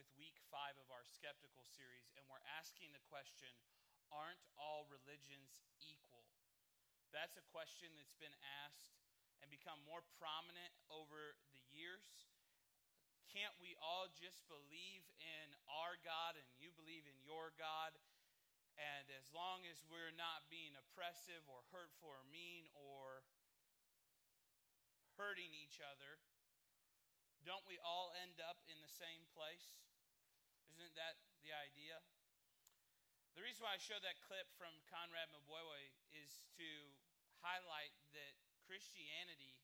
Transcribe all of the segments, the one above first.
with week five of our skeptical series, and we're asking the question Aren't all religions equal? That's a question that's been asked and become more prominent over the years. Can't we all just believe in our God and you believe in your God? And as long as we're not being oppressive or hurtful or mean or hurting each other, don't we all end up in the same place? Isn't that the idea? The reason why I showed that clip from Conrad Mbewe is to highlight that Christianity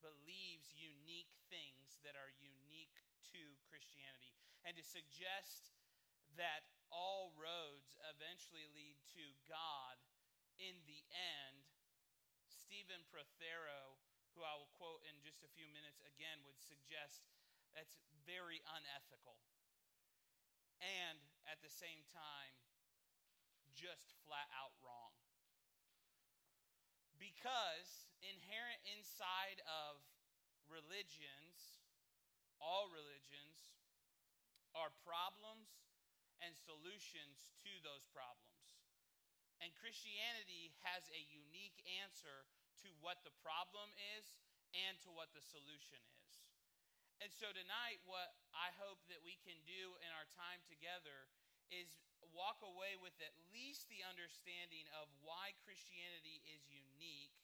believes unique things that are unique to Christianity and to suggest that all roads eventually lead to God in the end. Stephen Prothero, who I will quote in just a few minutes again, would suggest that's very unethical. And at the same time, just flat out wrong. Because inherent inside of religions, all religions, are problems and solutions to those problems. And Christianity has a unique answer to what the problem is and to what the solution is. And so tonight, what I hope that we can do in our time together is walk away with at least the understanding of why Christianity is unique.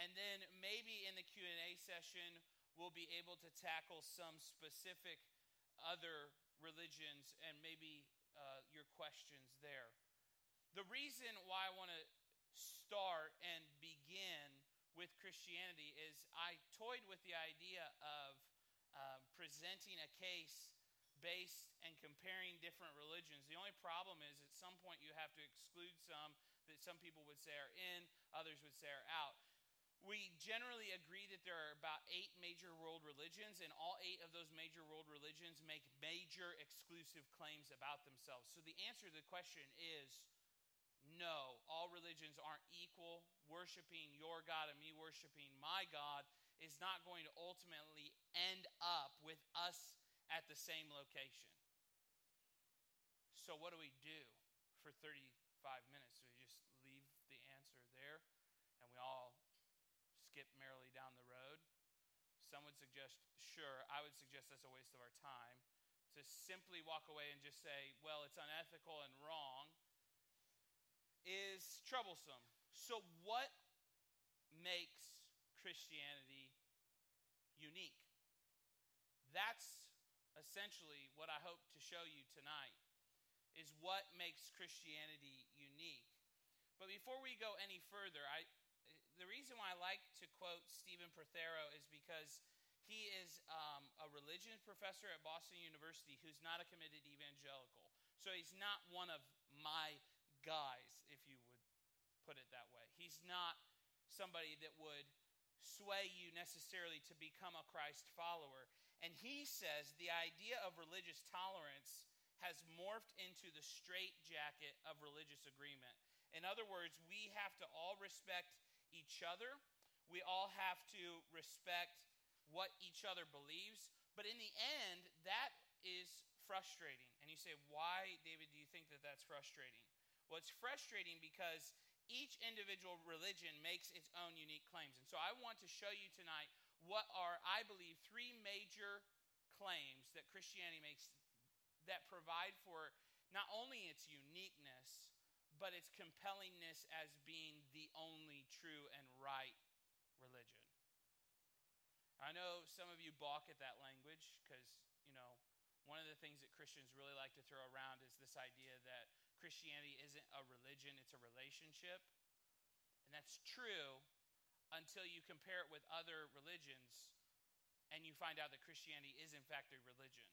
And then maybe in the Q&A session we'll be able to tackle some specific other religions and maybe uh, your questions there. The reason why I want to start and begin with Christianity is I toyed with the idea of uh, presenting a case based and comparing different religions. The only problem is at some point you have to exclude some that some people would say are in, others would say are out. We generally agree that there are about eight major world religions, and all eight of those major world religions make major exclusive claims about themselves. So the answer to the question is no, all religions aren't equal. Worshiping your God and me worshiping my God is not going to ultimately end up with us at the same location. So, what do we do for 35 minutes? Do we just leave the answer there and we all skip merrily down the road? Some would suggest, sure. I would suggest that's a waste of our time. To simply walk away and just say, well, it's unethical and wrong is troublesome. So, what makes Christianity unique? That's essentially what I hope to show you tonight is what makes Christianity unique. But before we go any further, I, the reason why I like to quote Stephen Prothero is because he is um, a religion professor at Boston University who's not a committed evangelical. So he's not one of my guys, if you would put it that way. He's not somebody that would sway you necessarily to become a Christ follower. And he says the idea of religious tolerance has morphed into the straitjacket of religious agreement. In other words, we have to all respect each other. We all have to respect what each other believes. But in the end, that is frustrating. And you say, why, David, do you think that that's frustrating? Well, it's frustrating because each individual religion makes its own unique claims. And so I want to show you tonight what are, I believe, three major claims that Christianity makes that provide for not only its uniqueness, but its compellingness as being the only true and right religion. I know some of you balk at that language because, you know, one of the things that Christians really like to throw around is this idea that Christianity isn't a religion, it's a relationship. And that's true until you compare it with other religions and you find out that Christianity is, in fact, a religion.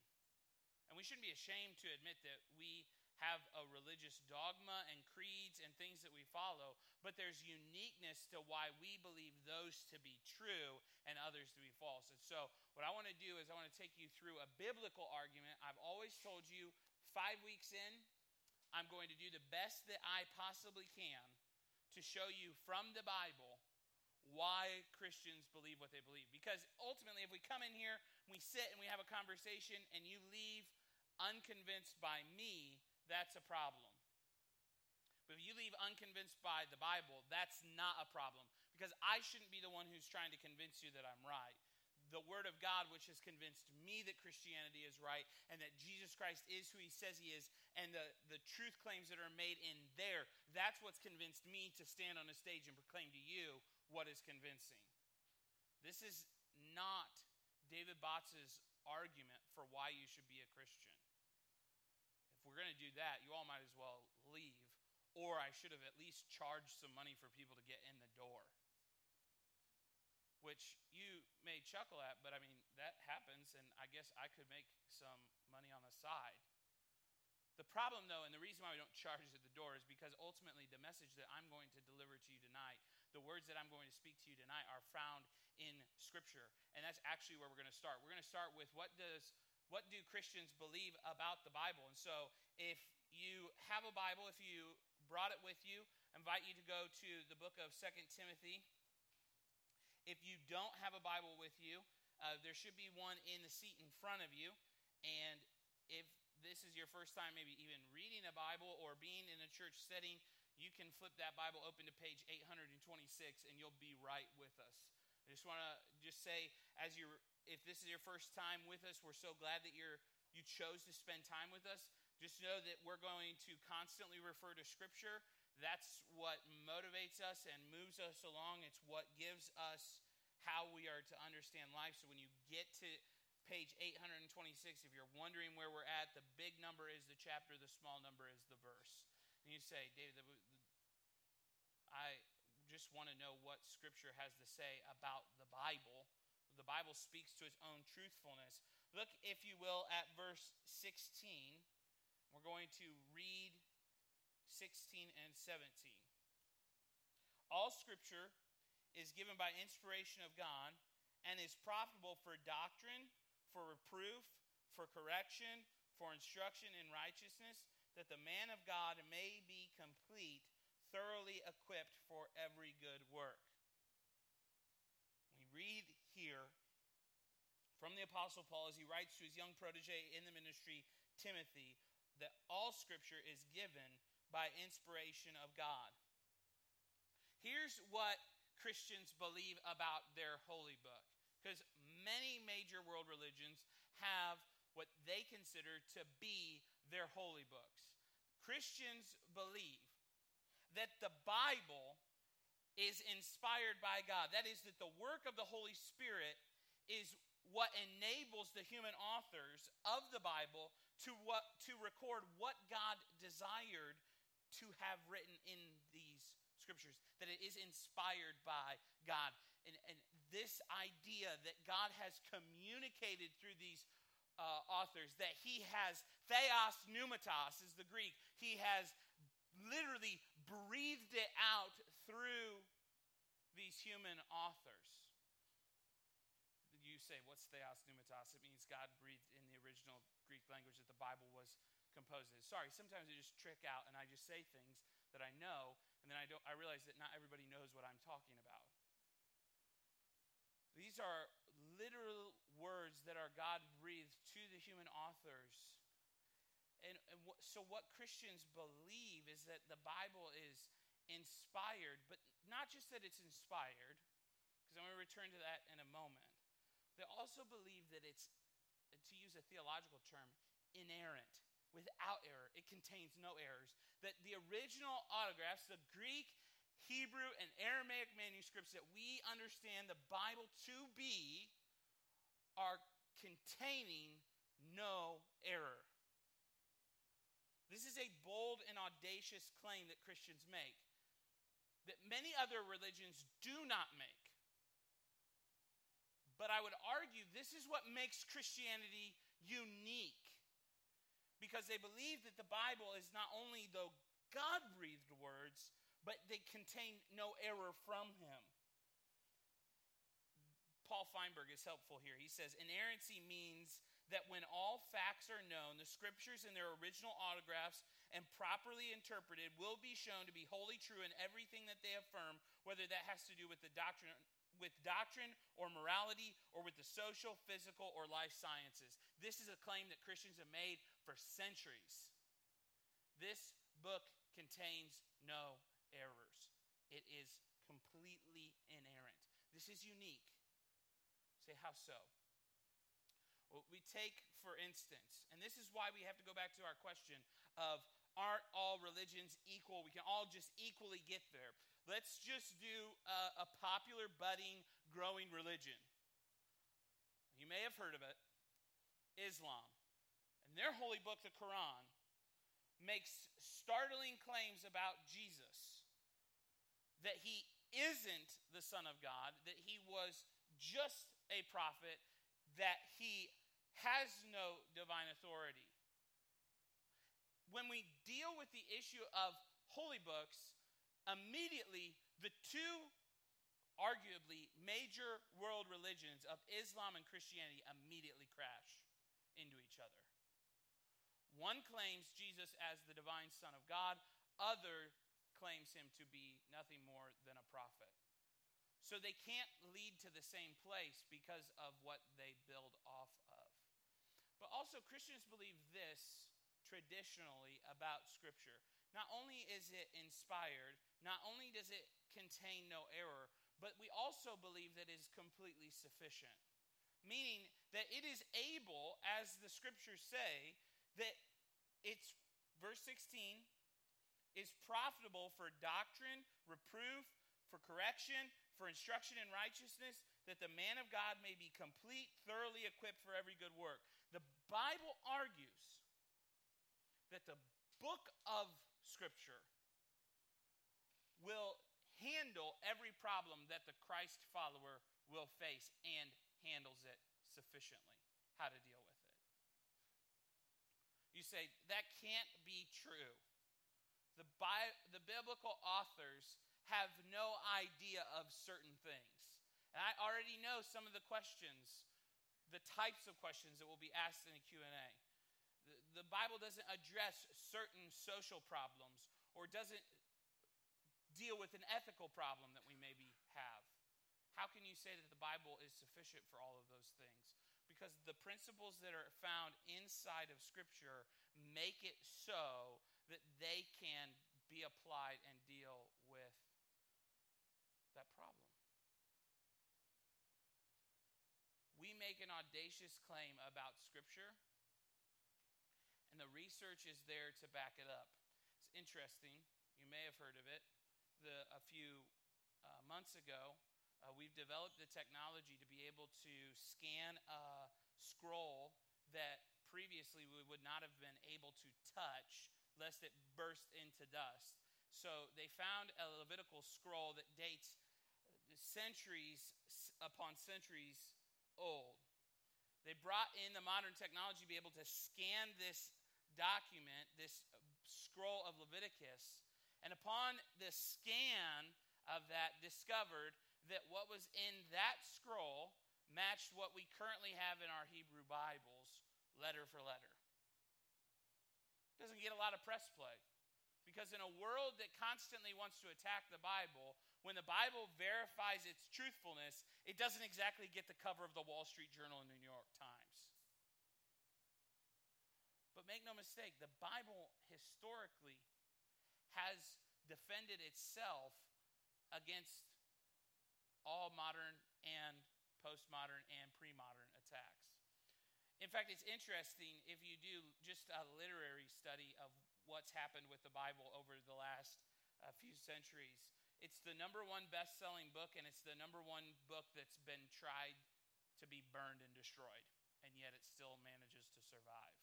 And we shouldn't be ashamed to admit that we have a religious dogma and creeds and things that we follow, but there's uniqueness to why we believe those to be true and others to be false. And so, what I want to do is I want to take you through a biblical argument. I've always told you five weeks in, I'm going to do the best that I possibly can to show you from the Bible why Christians believe what they believe. Because ultimately, if we come in here, we sit and we have a conversation, and you leave unconvinced by me, that's a problem. But if you leave unconvinced by the Bible, that's not a problem. Because I shouldn't be the one who's trying to convince you that I'm right. The Word of God, which has convinced me that Christianity is right and that Jesus Christ is who He says He is, and the, the truth claims that are made in there, that's what's convinced me to stand on a stage and proclaim to you what is convincing. This is not David Botts' argument for why you should be a Christian. If we're going to do that, you all might as well leave, or I should have at least charged some money for people to get in the door. Which you may chuckle at, but I mean, that happens, and I guess I could make some money on the side. The problem, though, and the reason why we don't charge at the door is because ultimately the message that I'm going to deliver to you tonight, the words that I'm going to speak to you tonight, are found in Scripture, and that's actually where we're going to start. We're going to start with what does what do Christians believe about the Bible, and so if you have a Bible, if you brought it with you, I invite you to go to the book of Second Timothy. If you don't have a Bible with you, uh, there should be one in the seat in front of you, and if this is your first time maybe even reading a Bible or being in a church setting, you can flip that Bible open to page 826 and you'll be right with us. I just want to just say as you if this is your first time with us, we're so glad that you're you chose to spend time with us. Just know that we're going to constantly refer to scripture. That's what motivates us and moves us along. It's what gives us how we are to understand life. So when you get to page 826, if you're wondering where we're at, the big number is the chapter, the small number is the verse. And you say, David, I just want to know what Scripture has to say about the Bible. The Bible speaks to its own truthfulness. Look, if you will, at verse 16. We're going to read 16 and 17. All Scripture is given by inspiration of God and is profitable for doctrine for reproof, for correction, for instruction in righteousness, that the man of God may be complete, thoroughly equipped for every good work. We read here from the Apostle Paul as he writes to his young protege in the ministry, Timothy, that all scripture is given by inspiration of God. Here's what Christians believe about their holy book. Because many major world religions have what they consider to be their holy books. Christians believe that the Bible is inspired by God. That is, that the work of the Holy Spirit is what enables the human authors of the Bible to, what, to record what God desired to have written in these scriptures, that it is inspired by God. And, and this idea that God has communicated through these uh, authors, that he has, theos pneumatos is the Greek, he has literally breathed it out through these human authors. You say, what's theos pneumatos? It means God breathed in the original Greek language that the Bible was composed in. Sorry, sometimes I just trick out and I just say things that I know, and then I don't. I realize that not everybody knows what I'm talking about. These are literal words that are God breathed to the human authors. And, and so, what Christians believe is that the Bible is inspired, but not just that it's inspired, because I'm going to return to that in a moment. They also believe that it's, to use a theological term, inerrant, without error. It contains no errors. That the original autographs, the Greek Hebrew and Aramaic manuscripts that we understand the Bible to be are containing no error. This is a bold and audacious claim that Christians make that many other religions do not make. But I would argue this is what makes Christianity unique. Because they believe that the Bible is not only the God breathed words, but they contain no error from him. Paul Feinberg is helpful here. He says, Inerrancy means that when all facts are known, the scriptures in their original autographs and properly interpreted will be shown to be wholly true in everything that they affirm, whether that has to do with the doctrine with doctrine or morality or with the social, physical, or life sciences. This is a claim that Christians have made for centuries. This book contains no errors. It is completely inerrant. This is unique. Say, how so? Well, we take, for instance, and this is why we have to go back to our question of aren't all religions equal? We can all just equally get there. Let's just do a, a popular, budding, growing religion. You may have heard of it Islam. And their holy book, the Quran, makes startling claims about Jesus that he isn't the Son of God, that he was just a prophet, that he has no divine authority. When we deal with the issue of holy books, immediately the two arguably major world religions of Islam and Christianity immediately crash into each other. One claims Jesus as the divine Son of God, other claims him to be nothing more than a prophet. So they can't lead to the same place because of what they build off of. But also, Christians believe this traditionally about Scripture. Not only is it inspired, not only does it contain no error, but we also believe that it is completely sufficient. Meaning that it is able, as the scriptures say, that it's, verse 16, is profitable for doctrine, reproof, for correction, for instruction in righteousness, that the man of God may be complete, thoroughly equipped for every good work. The Bible argues that the book of Scripture will handle every problem that the Christ follower will face and handles it sufficiently. How to deal with it. You say, that can't be true. The, Bi- the biblical authors have no idea of certain things. And I already know some of the questions, the types of questions that will be asked in the Q&A. The, the Bible doesn't address certain social problems or doesn't deal with an ethical problem that we maybe have. How can you say that the Bible is sufficient for all of those things? Because the principles that are found inside of Scripture make it so applied and deal with that problem. We make an audacious claim about Scripture, and the research is there to back it up. It's interesting. You may have heard of it. The, a few uh, months ago, uh, we've developed the technology to be able to scan a scroll that previously we would not have been able to touch lest it burst into dust. So they found a Levitical scroll that dates centuries upon centuries old. They brought in the modern technology to be able to scan this document, this uh, scroll of Leviticus, and upon the scan of that, discovered that what was in that scroll matched what we currently have in our Hebrew Bibles, letter for letter doesn't get a lot of press play. Because in a world that constantly wants to attack the Bible, when the Bible verifies its truthfulness, it doesn't exactly get the cover of the Wall Street Journal and the New York Times. But make no mistake, the Bible historically has defended itself against all modern and postmodern and pre modern attacks. In fact, it's interesting if you do just a literary study of what's happened with the Bible over the last uh, few centuries. It's the number one best selling book, and it's the number one book that's been tried to be burned and destroyed, and yet it still manages to survive.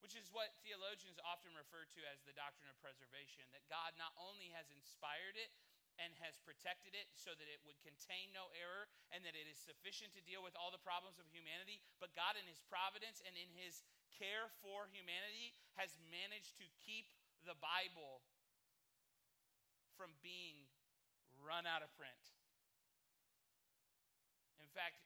Which is what theologians often refer to as the doctrine of preservation that God not only has inspired it, and has protected it so that it would contain no error and that it is sufficient to deal with all the problems of humanity. But God, in His providence and in His care for humanity, has managed to keep the Bible from being run out of print. In fact,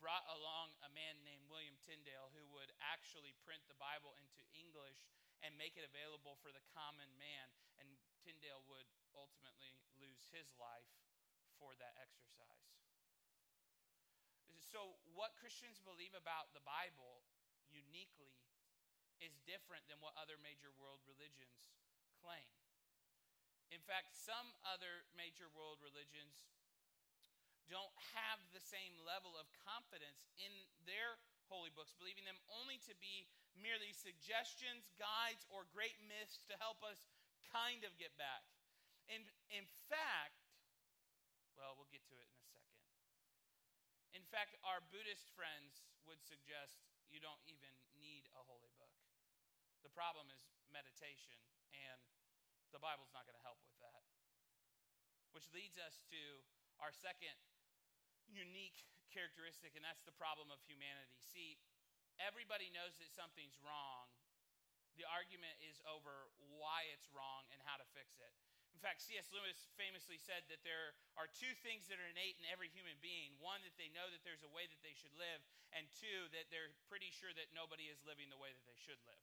brought along a man named William Tyndale who would actually print the Bible into English and make it available for the common man. And Tyndale would ultimately lose his life for that exercise. So, what Christians believe about the Bible uniquely is different than what other major world religions claim. In fact, some other major world religions don't have the same level of confidence in their holy books, believing them only to be merely suggestions, guides, or great myths to help us kind of get back. In, in fact, well, we'll get to it in a second. In fact, our Buddhist friends would suggest you don't even need a holy book. The problem is meditation, and the Bible's not going to help with that. Which leads us to our second unique characteristic, and that's the problem of humanity. See, everybody knows that something's wrong. The argument is over why it's wrong and how to fix it. In fact, C.S. Lewis famously said that there are two things that are innate in every human being one, that they know that there's a way that they should live, and two, that they're pretty sure that nobody is living the way that they should live.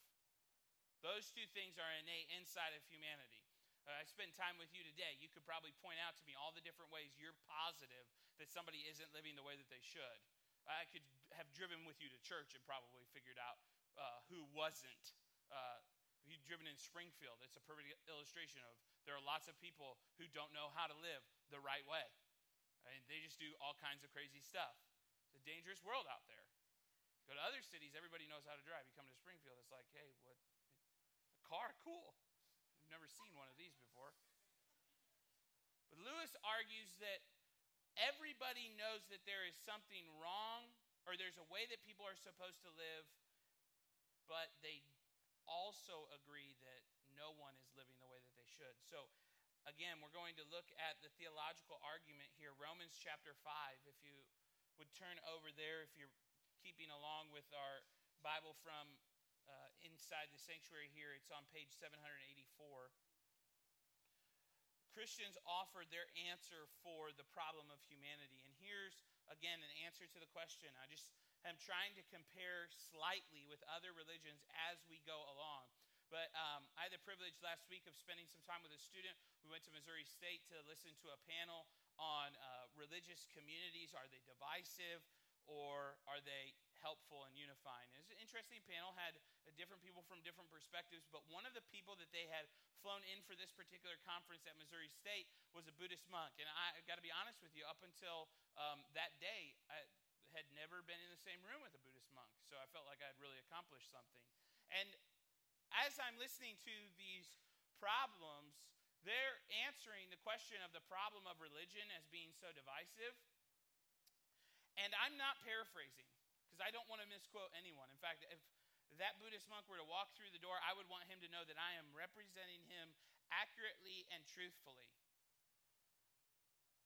Those two things are innate inside of humanity. Uh, I spent time with you today. You could probably point out to me all the different ways you're positive that somebody isn't living the way that they should. I could have driven with you to church and probably figured out uh, who wasn't. Uh, if you've driven in Springfield, it's a perfect illustration of there are lots of people who don't know how to live the right way. I mean, they just do all kinds of crazy stuff. It's a dangerous world out there. Go to other cities, everybody knows how to drive. You come to Springfield, it's like, hey, what? A car, cool. We've never seen one of these before. But Lewis argues that everybody knows that there is something wrong or there's a way that people are supposed to live, but they also agree that no one is living the way that they should. So, again, we're going to look at the theological argument here, Romans chapter 5. If you would turn over there, if you're keeping along with our Bible from uh, inside the sanctuary here, it's on page 784. Christians offered their answer for the problem of humanity. And here's, again, an answer to the question. I just am trying to compare slightly with other religions as we go along. But um, I had the privilege last week of spending some time with a student. We went to Missouri State to listen to a panel on uh, religious communities. Are they divisive or are they helpful and unifying. It was an interesting panel, had different people from different perspectives, but one of the people that they had flown in for this particular conference at Missouri State was a Buddhist monk. And I've got to be honest with you, up until um, that day, I had never been in the same room with a Buddhist monk. So I felt like I had really accomplished something. And as I'm listening to these problems, they're answering the question of the problem of religion as being so divisive. And I'm not paraphrasing because I don't want to misquote anyone. In fact, if that Buddhist monk were to walk through the door, I would want him to know that I am representing him accurately and truthfully.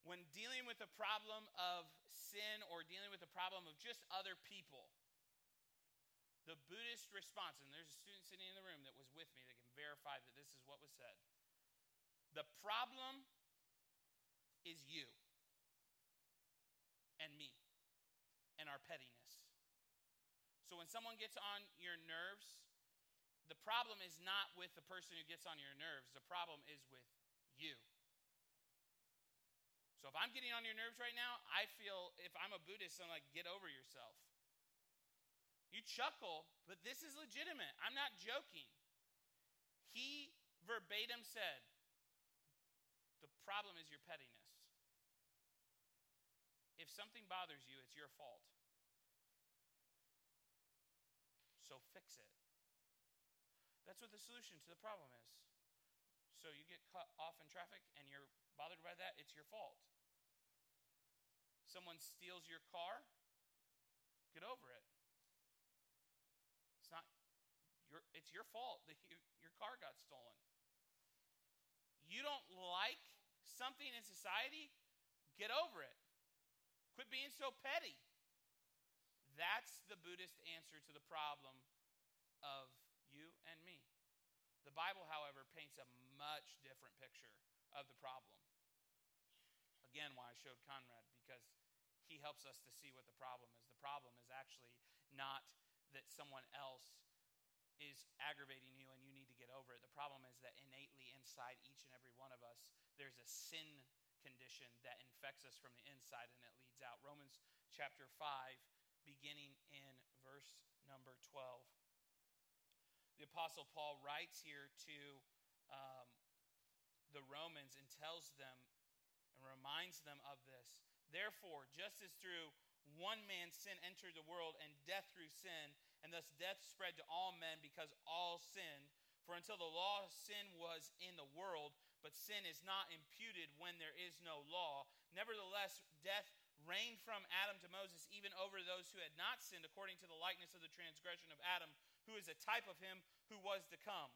When dealing with the problem of sin or dealing with the problem of just other people, the Buddhist response, and there's a student sitting in the room that was with me that can verify that this is what was said. The problem is you and me and our pettiness. So when someone gets on your nerves, the problem is not with the person who gets on your nerves, the problem is with you. So if I'm getting on your nerves right now, I feel if I'm a Buddhist, I'm like, get over yourself. You chuckle, but this is legitimate. I'm not joking. He verbatim said, the problem is your pettiness. If something bothers you, it's your fault. So fix it. That's what the solution to the problem is. So you get cut off in traffic and you're bothered by that, it's your fault. Someone steals your car, get over it. It's not your it's your fault that you, your car got stolen. You don't like something in society, get over it. Quit being so petty. That's the Buddhist answer to the problem of you and me. The Bible, however, paints a much different picture of the problem. Again, why I showed Conrad, because he helps us to see what the problem is. The problem is actually not that someone else is aggravating you and you need to get over it. The problem is that innately inside each and every one of us, there's a sin condition that infects us from the inside and it leads out. Romans chapter 5, beginning in verse number 12. The Apostle Paul writes here to um, the Romans and tells them and reminds them of this. Therefore, just as through one man sin entered the world, and death through sin, and thus death spread to all men because all sinned. For until the law, sin was in the world, but sin is not imputed when there is no law. Nevertheless, death reigned from Adam to Moses, even over those who had not sinned, according to the likeness of the transgression of Adam, who is a type of him who was to come.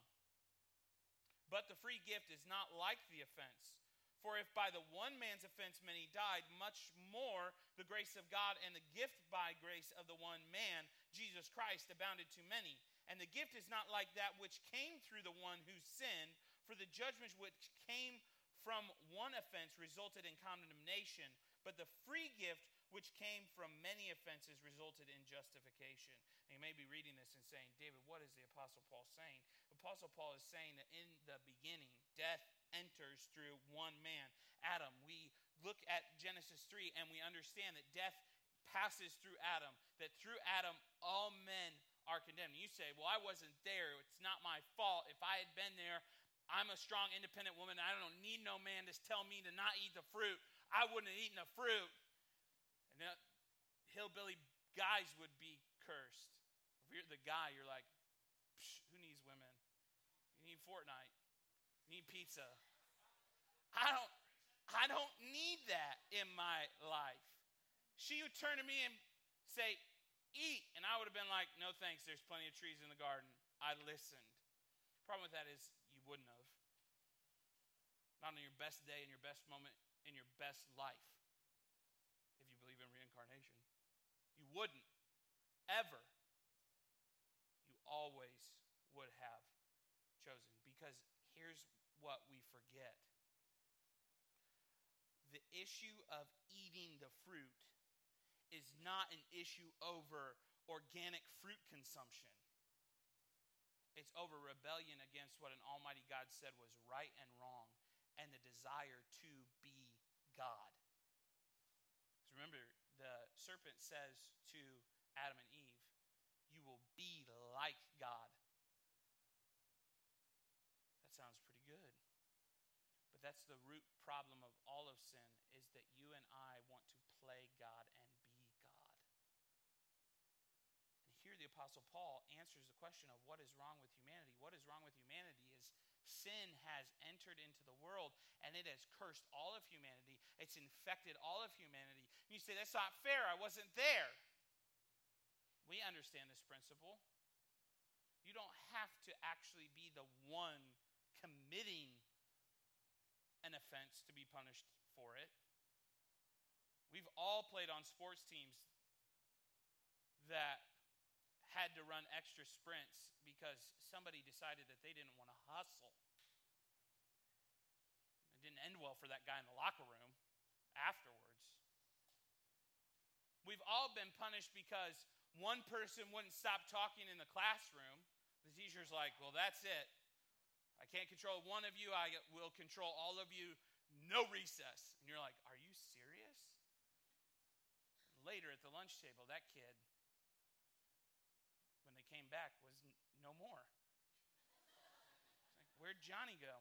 But the free gift is not like the offense. For if by the one man's offense many died, much more the grace of God and the gift by grace of the one man, Jesus Christ, abounded to many. And the gift is not like that which came through the one who sinned, for the judgment which came from one offense resulted in condemnation, but the free gift which came from many offenses resulted in justification. And you may be reading this and saying, David, what is the Apostle Paul saying? Apostle Paul is saying that in the beginning, death enters through one man, Adam. We look at Genesis 3 and we understand that death passes through Adam, that through Adam, all men are condemned. You say, Well, I wasn't there. It's not my fault. If I had been there, I'm a strong, independent woman. I don't need no man to tell me to not eat the fruit. I wouldn't have eaten the fruit. And then hillbilly guys would be cursed. If you're the guy, you're like, who needs women? You need Fortnite. You need pizza. I don't I don't need that in my life. She would turn to me and say, Eat. And I would have been like, No thanks, there's plenty of trees in the garden. I listened. Problem with that is you wouldn't have. Not on your best day, in your best moment, in your best life, if you believe in reincarnation. You wouldn't. Ever. You always would have chosen. Because here's what we forget the issue of eating the fruit is not an issue over organic fruit consumption. It's over rebellion against what an almighty God said was right and wrong and the desire to be God. So remember, the serpent says to Adam and Eve, You will be like God. That sounds pretty good. But that's the root problem of all of sin is that you and I want to play God and be God. And here the apostle Paul answers the question of what is wrong with humanity. What is wrong with humanity is sin has entered into the world and it has cursed all of humanity. It's infected all of humanity. And you say that's not fair. I wasn't there. We understand this principle. You don't have to actually be the one committing an offense to be punished for it. We've all played on sports teams that had to run extra sprints because somebody decided that they didn't want to hustle. It didn't end well for that guy in the locker room afterwards. We've all been punished because one person wouldn't stop talking in the classroom. The teacher's like, well, that's it. I can't control one of you, I will control all of you. No recess. And you're like, Are you serious? Later at the lunch table, that kid, came back, was no more. Like, Where'd Johnny go?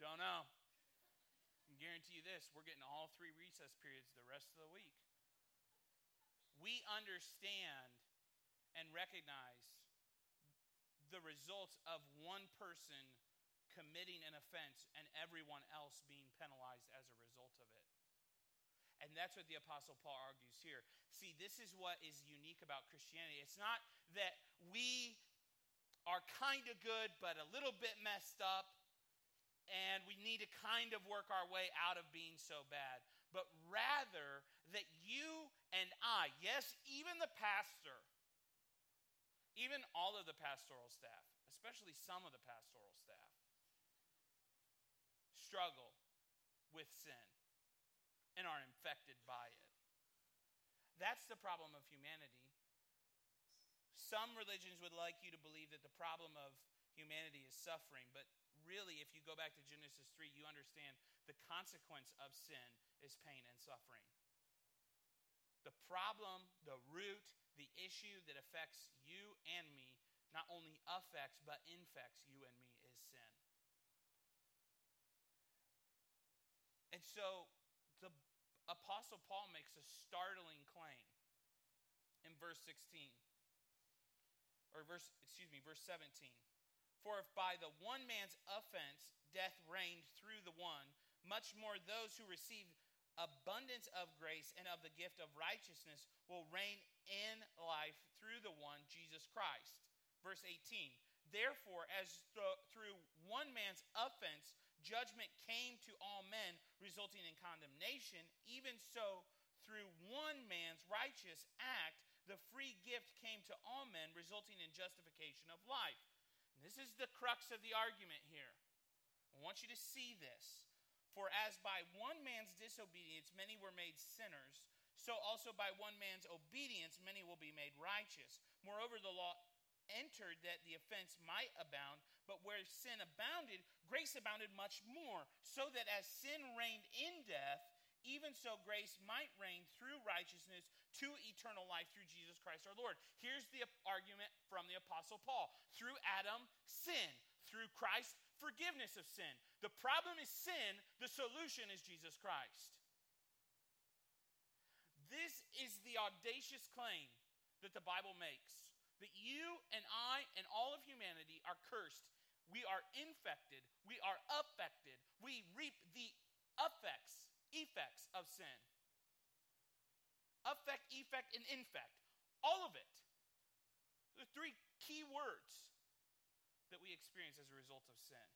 Don't know. I can guarantee you this we're getting all three recess periods the rest of the week. We understand and recognize the results of one person committing an offense and everyone else being penalized as a result of it. And that's what the Apostle Paul argues here. See, this is what is unique about Christianity. It's not that we are kind of good, but a little bit messed up, and we need to kind of work our way out of being so bad, but rather that you and I, yes, even the pastor, even all of the pastoral staff, especially some of the pastoral staff, struggle with sin and are infected by it. That's the problem of humanity. Some religions would like you to believe that the problem of humanity is suffering, but really, if you go back to Genesis 3, you understand the consequence of sin is pain and suffering. The problem, the root, the issue that affects you and me not only affects but infects you and me is sin. And so the Apostle Paul makes a startling claim in verse 16, or verse, excuse me, verse 17. For if by the one man's offense death reigned through the one, much more those who receive abundance of grace and of the gift of righteousness will reign in life through the one, Jesus Christ. Verse 18 Therefore, as th- through one man's offense judgment came to all men, resulting in condemnation, even so through one man's righteous act, the free gift came to all men, resulting in justification of life. And this is the crux of the argument here. I want you to see this. For as by one man's disobedience many were made sinners, so also by one man's obedience many will be made righteous. Moreover, the law entered that the offense might abound, but where sin abounded, grace abounded much more, so that as sin reigned in death, even so grace might reign through righteousness to eternal life through Jesus Christ our Lord. Here's the argument from the Apostle Paul through Adam, sin. Through Christ, forgiveness of sin. The problem is sin, the solution is Jesus Christ. This is the audacious claim that the Bible makes that you and I and all of humanity are cursed. We are infected. We are affected. We reap the effects, effects of sin. Affect, effect, and infect. All of it. The three key words that we experience as a result of sin.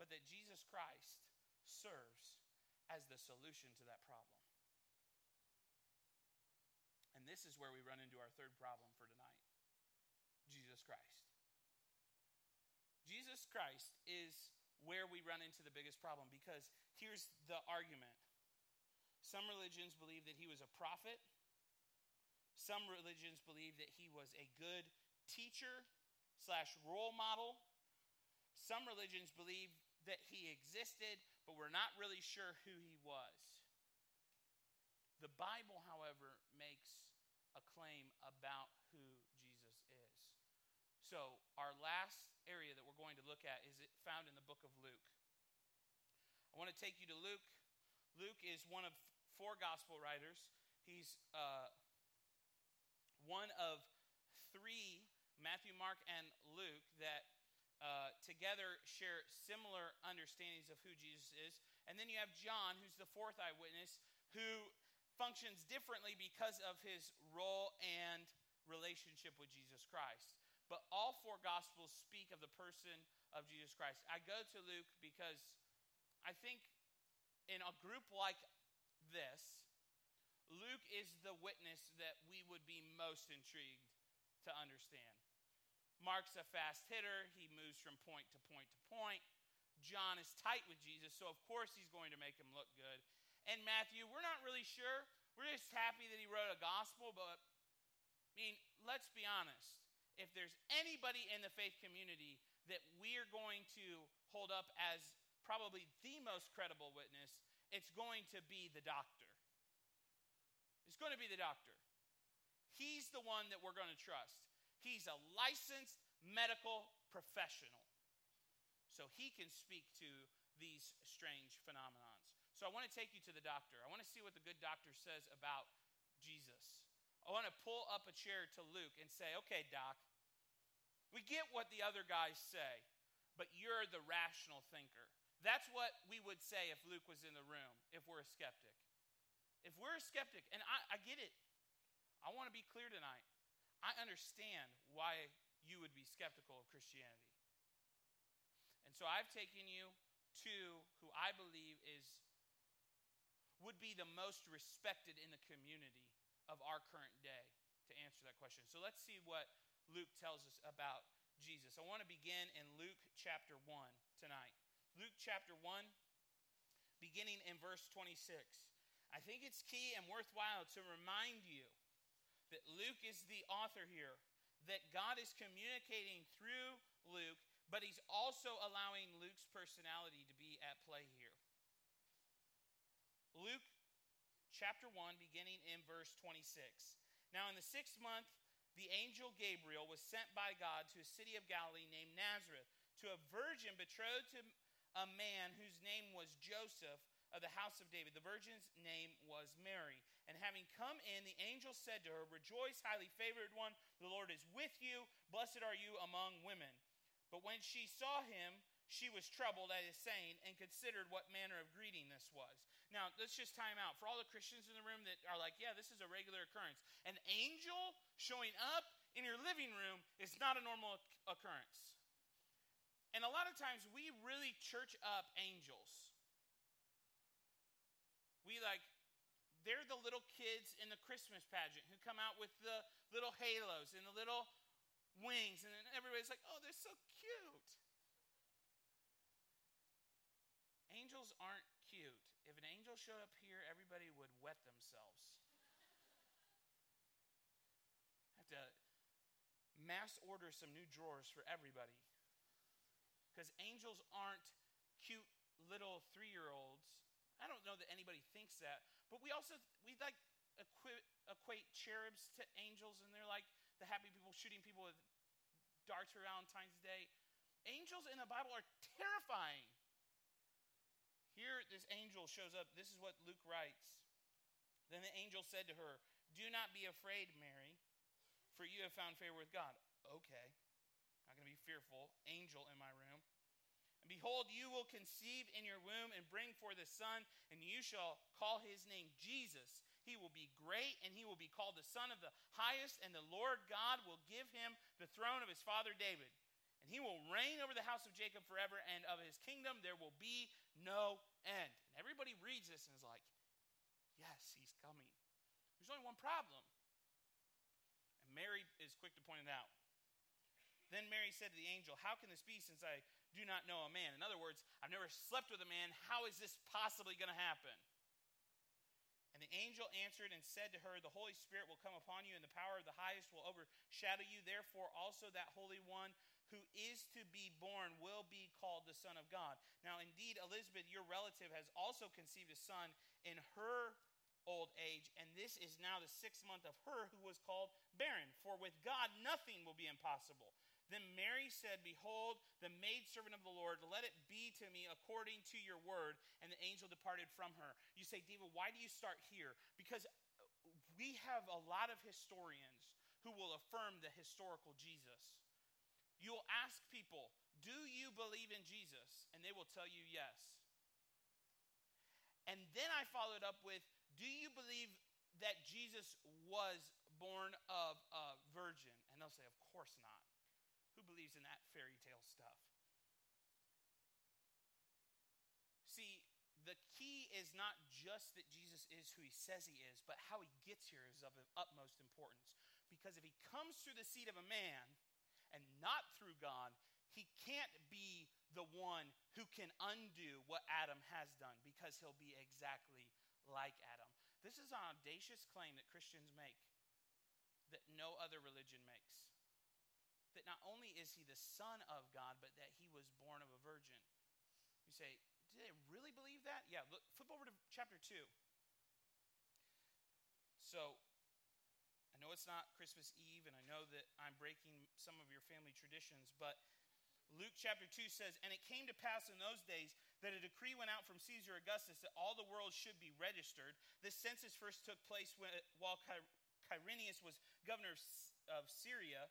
But that Jesus Christ serves as the solution to that problem. And this is where we run into our third problem for tonight. Jesus Christ. Jesus Christ is where we run into the biggest problem because here's the argument. Some religions believe that he was a prophet. Some religions believe that he was a good teacher slash role model. Some religions believe that he existed, but we're not really sure who he was. The Bible, however, makes a claim about who Jesus is. so, our last area that we're going to look at is found in the book of Luke. I want to take you to Luke. Luke is one of four gospel writers. He's uh, one of three, Matthew, Mark, and Luke, that uh, together share similar understandings of who Jesus is. And then you have John, who's the fourth eyewitness, who functions differently because of his role and relationship with Jesus Christ. But all four Gospels speak of the person of Jesus Christ. I go to Luke because I think in a group like this, Luke is the witness that we would be most intrigued to understand. Mark's a fast hitter, he moves from point to point to point. John is tight with Jesus, so of course he's going to make him look good. And Matthew, we're not really sure. We're just happy that he wrote a gospel, but I mean, let's be honest if there's anybody in the faith community that we're going to hold up as probably the most credible witness, it's going to be the doctor. It's going to be the doctor. He's the one that we're going to trust. He's a licensed medical professional. So he can speak to these strange phenomenons. So I want to take you to the doctor. I want to see what the good doctor says about Jesus. I want to pull up a chair to Luke and say, okay, doc, we get what the other guys say, but you're the rational thinker. That's what we would say if Luke was in the room, if we're a skeptic. If we're a skeptic, and I, I get it, I want to be clear tonight. I understand why you would be skeptical of Christianity. And so I've taken you to who I believe is would be the most respected in the community of our current day to answer that question. So let's see what Luke tells us about Jesus. I want to begin in Luke chapter 1 tonight. Luke chapter 1, beginning in verse 26. I think it's key and worthwhile to remind you that Luke is the author here, that God is communicating through Luke, but he's also allowing Luke's personality to be at play here. Luke chapter 1, beginning in verse 26. Now, in the sixth month, the angel Gabriel was sent by God to a city of Galilee named Nazareth to a virgin betrothed to a man whose name was Joseph of the house of David. The virgin's name was Mary. And having come in, the angel said to her, Rejoice, highly favored one, the Lord is with you. Blessed are you among women. But when she saw him, she was troubled at his saying and considered what manner of greeting this was. Now, let's just time out. For all the Christians in the room that are like, yeah, this is a regular occurrence, an angel showing up in your living room is not a normal occurrence. And a lot of times we really church up angels. We like, they're the little kids in the Christmas pageant who come out with the little halos and the little wings, and then everybody's like, oh, they're so cute. Angels aren't cute. If an angel showed up here, everybody would wet themselves. Have to mass order some new drawers for everybody. Because angels aren't cute little three year olds. I don't know that anybody thinks that, but we also we like equate, equate cherubs to angels, and they're like the happy people shooting people with darts for Valentine's Day. Angels in the Bible are terrifying. Here, this angel shows up. This is what Luke writes. Then the angel said to her, Do not be afraid, Mary, for you have found favor with God. Okay, not going to be fearful. Angel in my room. And behold, you will conceive in your womb and bring forth a son, and you shall call his name Jesus. He will be great, and he will be called the Son of the Highest, and the Lord God will give him the throne of his father David and he will reign over the house of Jacob forever, and of his kingdom there will be no end. And everybody reads this and is like, yes, he's coming. There's only one problem. And Mary is quick to point it out. Then Mary said to the angel, How can this be since I do not know a man? In other words, I've never slept with a man. How is this possibly going to happen? And the angel answered and said to her, The Holy Spirit will come upon you, and the power of the highest will overshadow you. Therefore, also that Holy One who is to be born will be called the Son of God. Now, indeed, Elizabeth, your relative, has also conceived a son in her old age, and this is now the sixth month of her who was called barren. For with God nothing will be impossible. Then Mary said, Behold, the maidservant of the Lord, let it be to me according to your word. And the angel departed from her. You say, David, why do you start here? Because we have a lot of historians who will affirm the historical Jesus. You'll ask people, Do you believe in Jesus? And they will tell you yes. And then I followed up with, Do you believe that Jesus was born of a virgin? And they'll say, Of course not. Who believes in that fairy tale stuff? See, the key is not just that Jesus is who he says he is, but how he gets here is of the utmost importance. Because if he comes through the seed of a man, and not through God, he can't be the one who can undo what Adam has done because he'll be exactly like Adam. This is an audacious claim that Christians make that no other religion not only is he the Son of God, but that he was born of a virgin. You say, do they really believe that? Yeah, look, flip over to chapter 2. So, I know it's not Christmas Eve, and I know that I'm breaking some of your family traditions, but Luke chapter 2 says, And it came to pass in those days that a decree went out from Caesar Augustus that all the world should be registered. This census first took place when, while Quirinius was governor of Syria.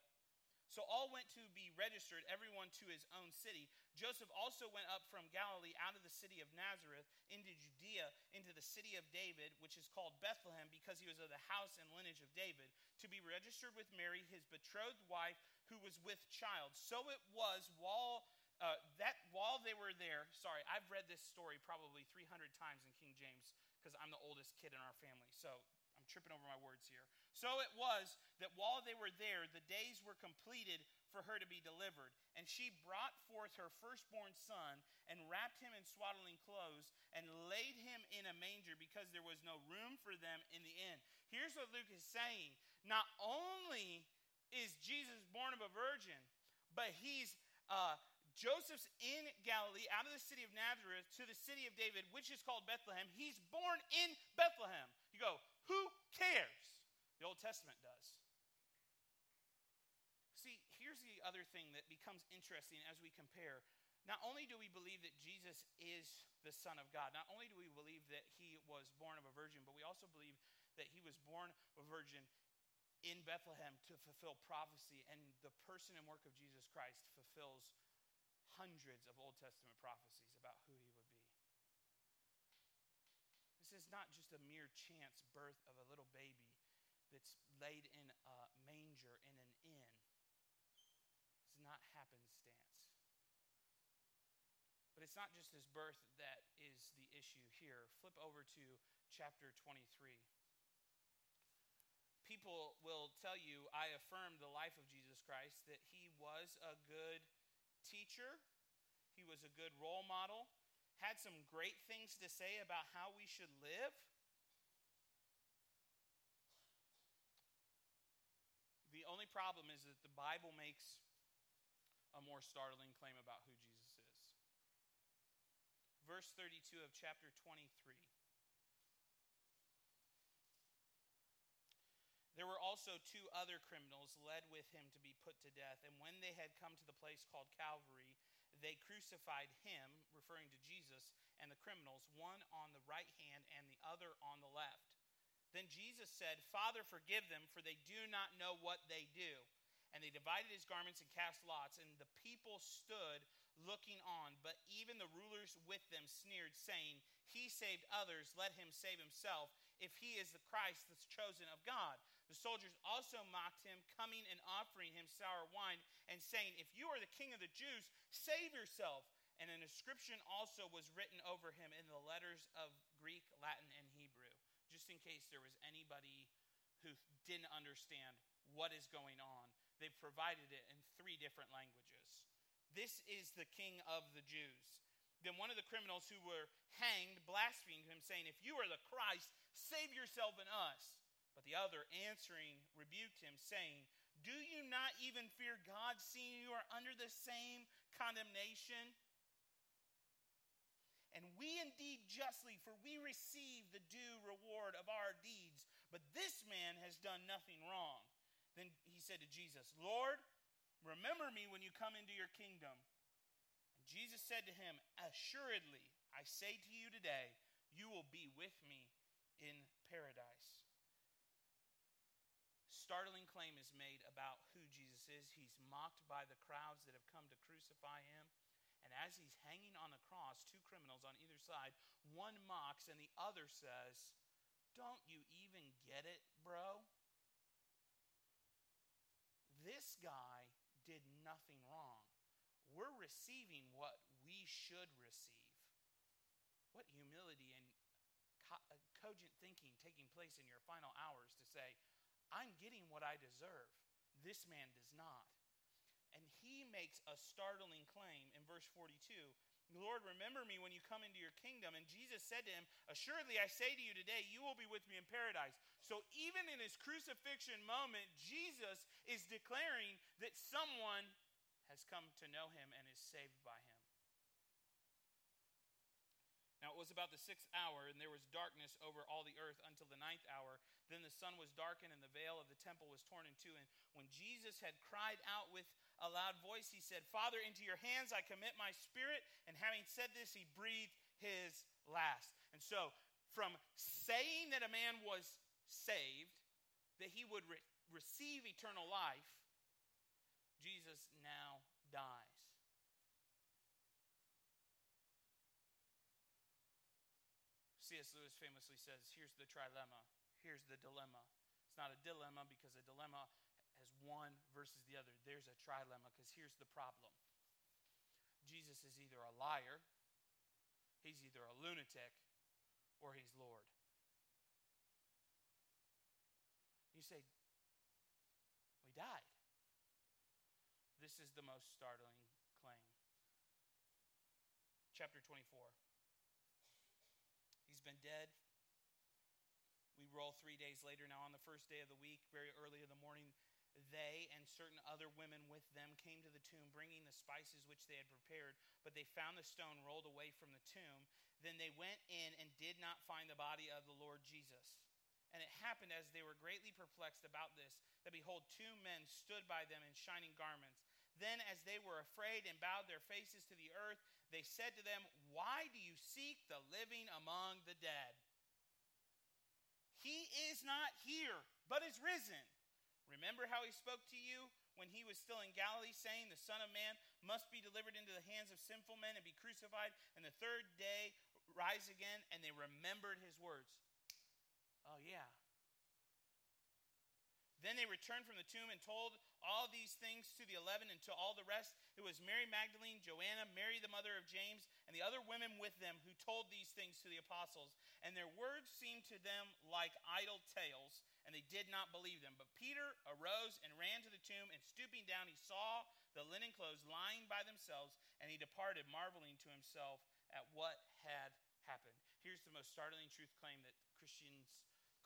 So all went to be registered, everyone to his own city. Joseph also went up from Galilee out of the city of Nazareth into Judea, into the city of David, which is called Bethlehem, because he was of the house and lineage of David, to be registered with Mary, his betrothed wife, who was with child. So it was while uh, that while they were there. Sorry, I've read this story probably 300 times in King James because I'm the oldest kid in our family. So tripping over my words here. So it was that while they were there, the days were completed for her to be delivered. And she brought forth her firstborn son and wrapped him in swaddling clothes and laid him in a manger because there was no room for them in the inn. Here's what Luke is saying not only is Jesus born of a virgin, but he's uh, Joseph's in Galilee, out of the city of Nazareth to the city of David, which is called Bethlehem. He's born in Bethlehem. You go, who cares? The Old Testament does. See, here's the other thing that becomes interesting as we compare. Not only do we believe that Jesus is the Son of God, not only do we believe that he was born of a virgin, but we also believe that he was born of a virgin in Bethlehem to fulfill prophecy. And the person and work of Jesus Christ fulfills hundreds of Old Testament prophecies about who he be. This is not just a mere chance birth of a little baby that's laid in a manger in an inn. It's not happenstance. But it's not just his birth that is the issue here. Flip over to chapter 23 people will tell you, I affirm the life of Jesus Christ, that he was a good teacher, he was a good role model, had some great things to say about how we should live. The only problem is that the Bible makes a more startling claim about who Jesus is. Verse 32 of chapter 23. There were also two other criminals led with him to be put to death. And when they had come to the place called Calvary, they crucified him, referring to Jesus, and the criminals, one on the right hand and the other on the left. Then Jesus said, Father, forgive them, for they do not know what they do. And they divided his garments and cast lots, and the people stood looking on. But even the rulers with them sneered, saying, He saved others, let him save himself, if he is the Christ that's chosen of God. The soldiers also mocked him, coming and offering him sour wine, and saying, If you are the king of the Jews, save yourself. And an inscription also was written over him in the letters of Greek, Latin, and Hebrew, just in case there was anybody who didn't understand what is going on. They've provided it in three different languages. This is the king of the Jews. Then one of the criminals who were hanged blasphemed him, saying, If you are the Christ, save yourself and us. But the other answering rebuked him, saying, Do you not even fear God, seeing you are under the same condemnation? And we indeed justly, for we receive the due reward of our deeds. But this man has done nothing wrong. Then he said to Jesus, Lord, remember me when you come into your kingdom. And Jesus said to him, Assuredly, I say to you today, you will be with me in paradise startling claim is made about who Jesus is. He's mocked by the crowds that have come to crucify him. And as he's hanging on the cross, two criminals on either side, one mocks and the other says, Don't you even get it, bro? This guy did nothing wrong. We're receiving what we should receive. What humility and co- uh, cogent thinking taking place in your final hours to say, I'm getting what I deserve. This man does not. And he makes a startling claim in verse 42 Lord, remember me when you come into your kingdom. And Jesus said to him, Assuredly, I say to you today, you will be with me in paradise. So even in his crucifixion moment, Jesus is declaring that someone has come to know him and is saved by him. Now it was about the sixth hour, and there was darkness over all the earth until the ninth hour. Then the sun was darkened, and the veil of the temple was torn in two. And when Jesus had cried out with a loud voice, he said, Father, into your hands I commit my spirit. And having said this, he breathed his last. And so, from saying that a man was saved, that he would re- receive eternal life, Jesus now dies. C.S. Lewis famously says, here's the trilemma, here's the dilemma. It's not a dilemma because a dilemma has one versus the other. There's a trilemma because here's the problem Jesus is either a liar, he's either a lunatic, or he's Lord. You say, We died. This is the most startling claim. Chapter 24. He's been dead. We roll three days later. Now, on the first day of the week, very early in the morning, they and certain other women with them came to the tomb, bringing the spices which they had prepared. But they found the stone rolled away from the tomb. Then they went in and did not find the body of the Lord Jesus. And it happened as they were greatly perplexed about this, that behold, two men stood by them in shining garments. Then, as they were afraid and bowed their faces to the earth, they said to them, Why do you seek the living among the dead? He is not here, but is risen. Remember how he spoke to you when he was still in Galilee, saying, The Son of Man must be delivered into the hands of sinful men and be crucified, and the third day rise again. And they remembered his words. Oh, yeah. Then they returned from the tomb and told all these things to the eleven and to all the rest. It was Mary Magdalene, Joanna, Mary the mother of James, and the other women with them who told these things to the apostles. And their words seemed to them like idle tales, and they did not believe them. But Peter arose and ran to the tomb, and stooping down, he saw the linen clothes lying by themselves, and he departed, marveling to himself at what had happened. Here's the most startling truth claim that Christians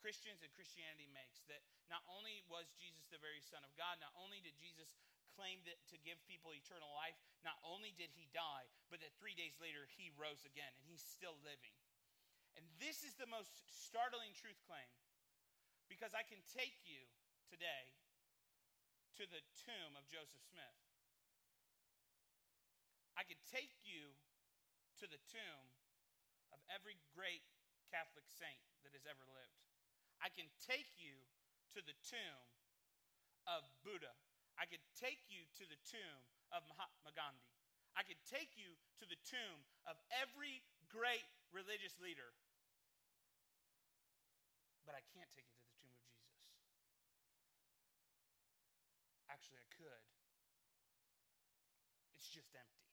Christians and Christianity makes that not only was Jesus the very Son of God, not only did Jesus claim that to give people eternal life, not only did he die, but that three days later he rose again and he's still living. And this is the most startling truth claim because I can take you today to the tomb of Joseph Smith. I can take you to the tomb of every great Catholic saint that has ever lived. I can take you to the tomb of Buddha. I could take you to the tomb of Mahatma Gandhi. I could take you to the tomb of every great religious leader. But I can't take you to the tomb of Jesus. Actually, I could. It's just empty.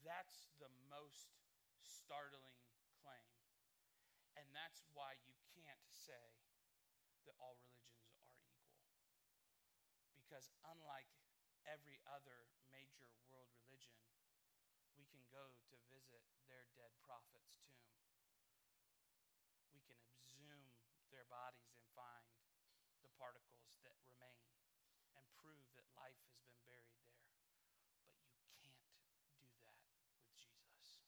That's the most startling and that's why you can't say that all religions are equal. Because unlike every other major world religion, we can go to visit their dead prophet's tomb. We can exhume their bodies and find the particles that remain and prove that life has been buried there. But you can't do that with Jesus.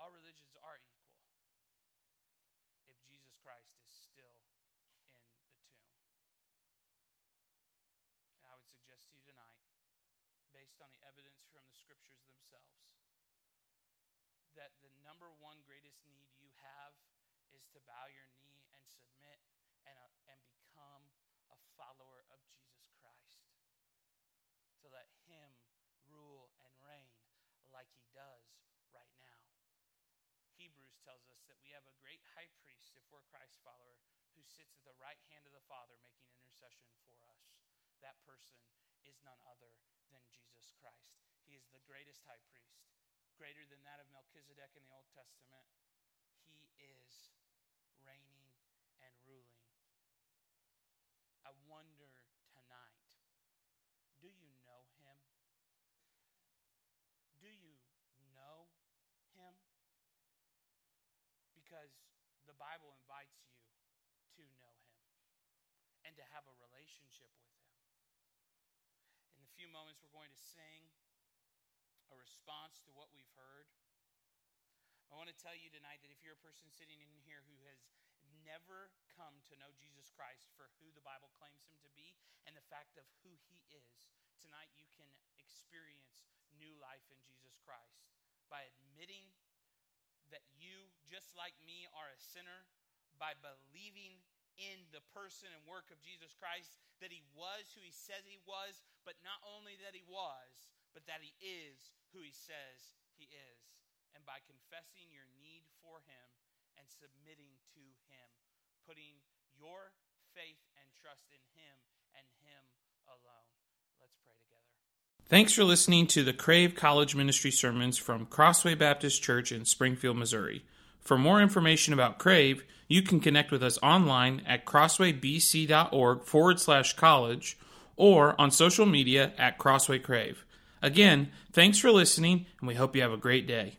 All religions are equal. Christ is still in the tomb. And I would suggest to you tonight, based on the evidence from the scriptures themselves, that the number one greatest need you have is to bow your knee and submit and, uh, and become a follower of Jesus Christ. To let Him rule and reign like He does right now. Hebrews tells us that we have a great high priest, if we're a Christ follower, who sits at the right hand of the Father making intercession for us. That person is none other than Jesus Christ. He is the greatest high priest, greater than that of Melchizedek in the Old Testament. He is reigning and ruling. I wonder tonight do you know him? Do you know him? because the Bible invites you to know Him and to have a relationship with Him. Few moments, we're going to sing a response to what we've heard. I want to tell you tonight that if you're a person sitting in here who has never come to know Jesus Christ for who the Bible claims him to be and the fact of who he is, tonight you can experience new life in Jesus Christ by admitting that you, just like me, are a sinner by believing in the person and work of Jesus Christ, that he was who he says he was, but not only that he was, but that he is who he says he is. And by confessing your need for him and submitting to him, putting your faith and trust in him and him alone. Let's pray together. Thanks for listening to the Crave College Ministry sermons from Crossway Baptist Church in Springfield, Missouri. For more information about Crave, you can connect with us online at crosswaybc.org forward slash college or on social media at Crossway Crave. Again, thanks for listening, and we hope you have a great day.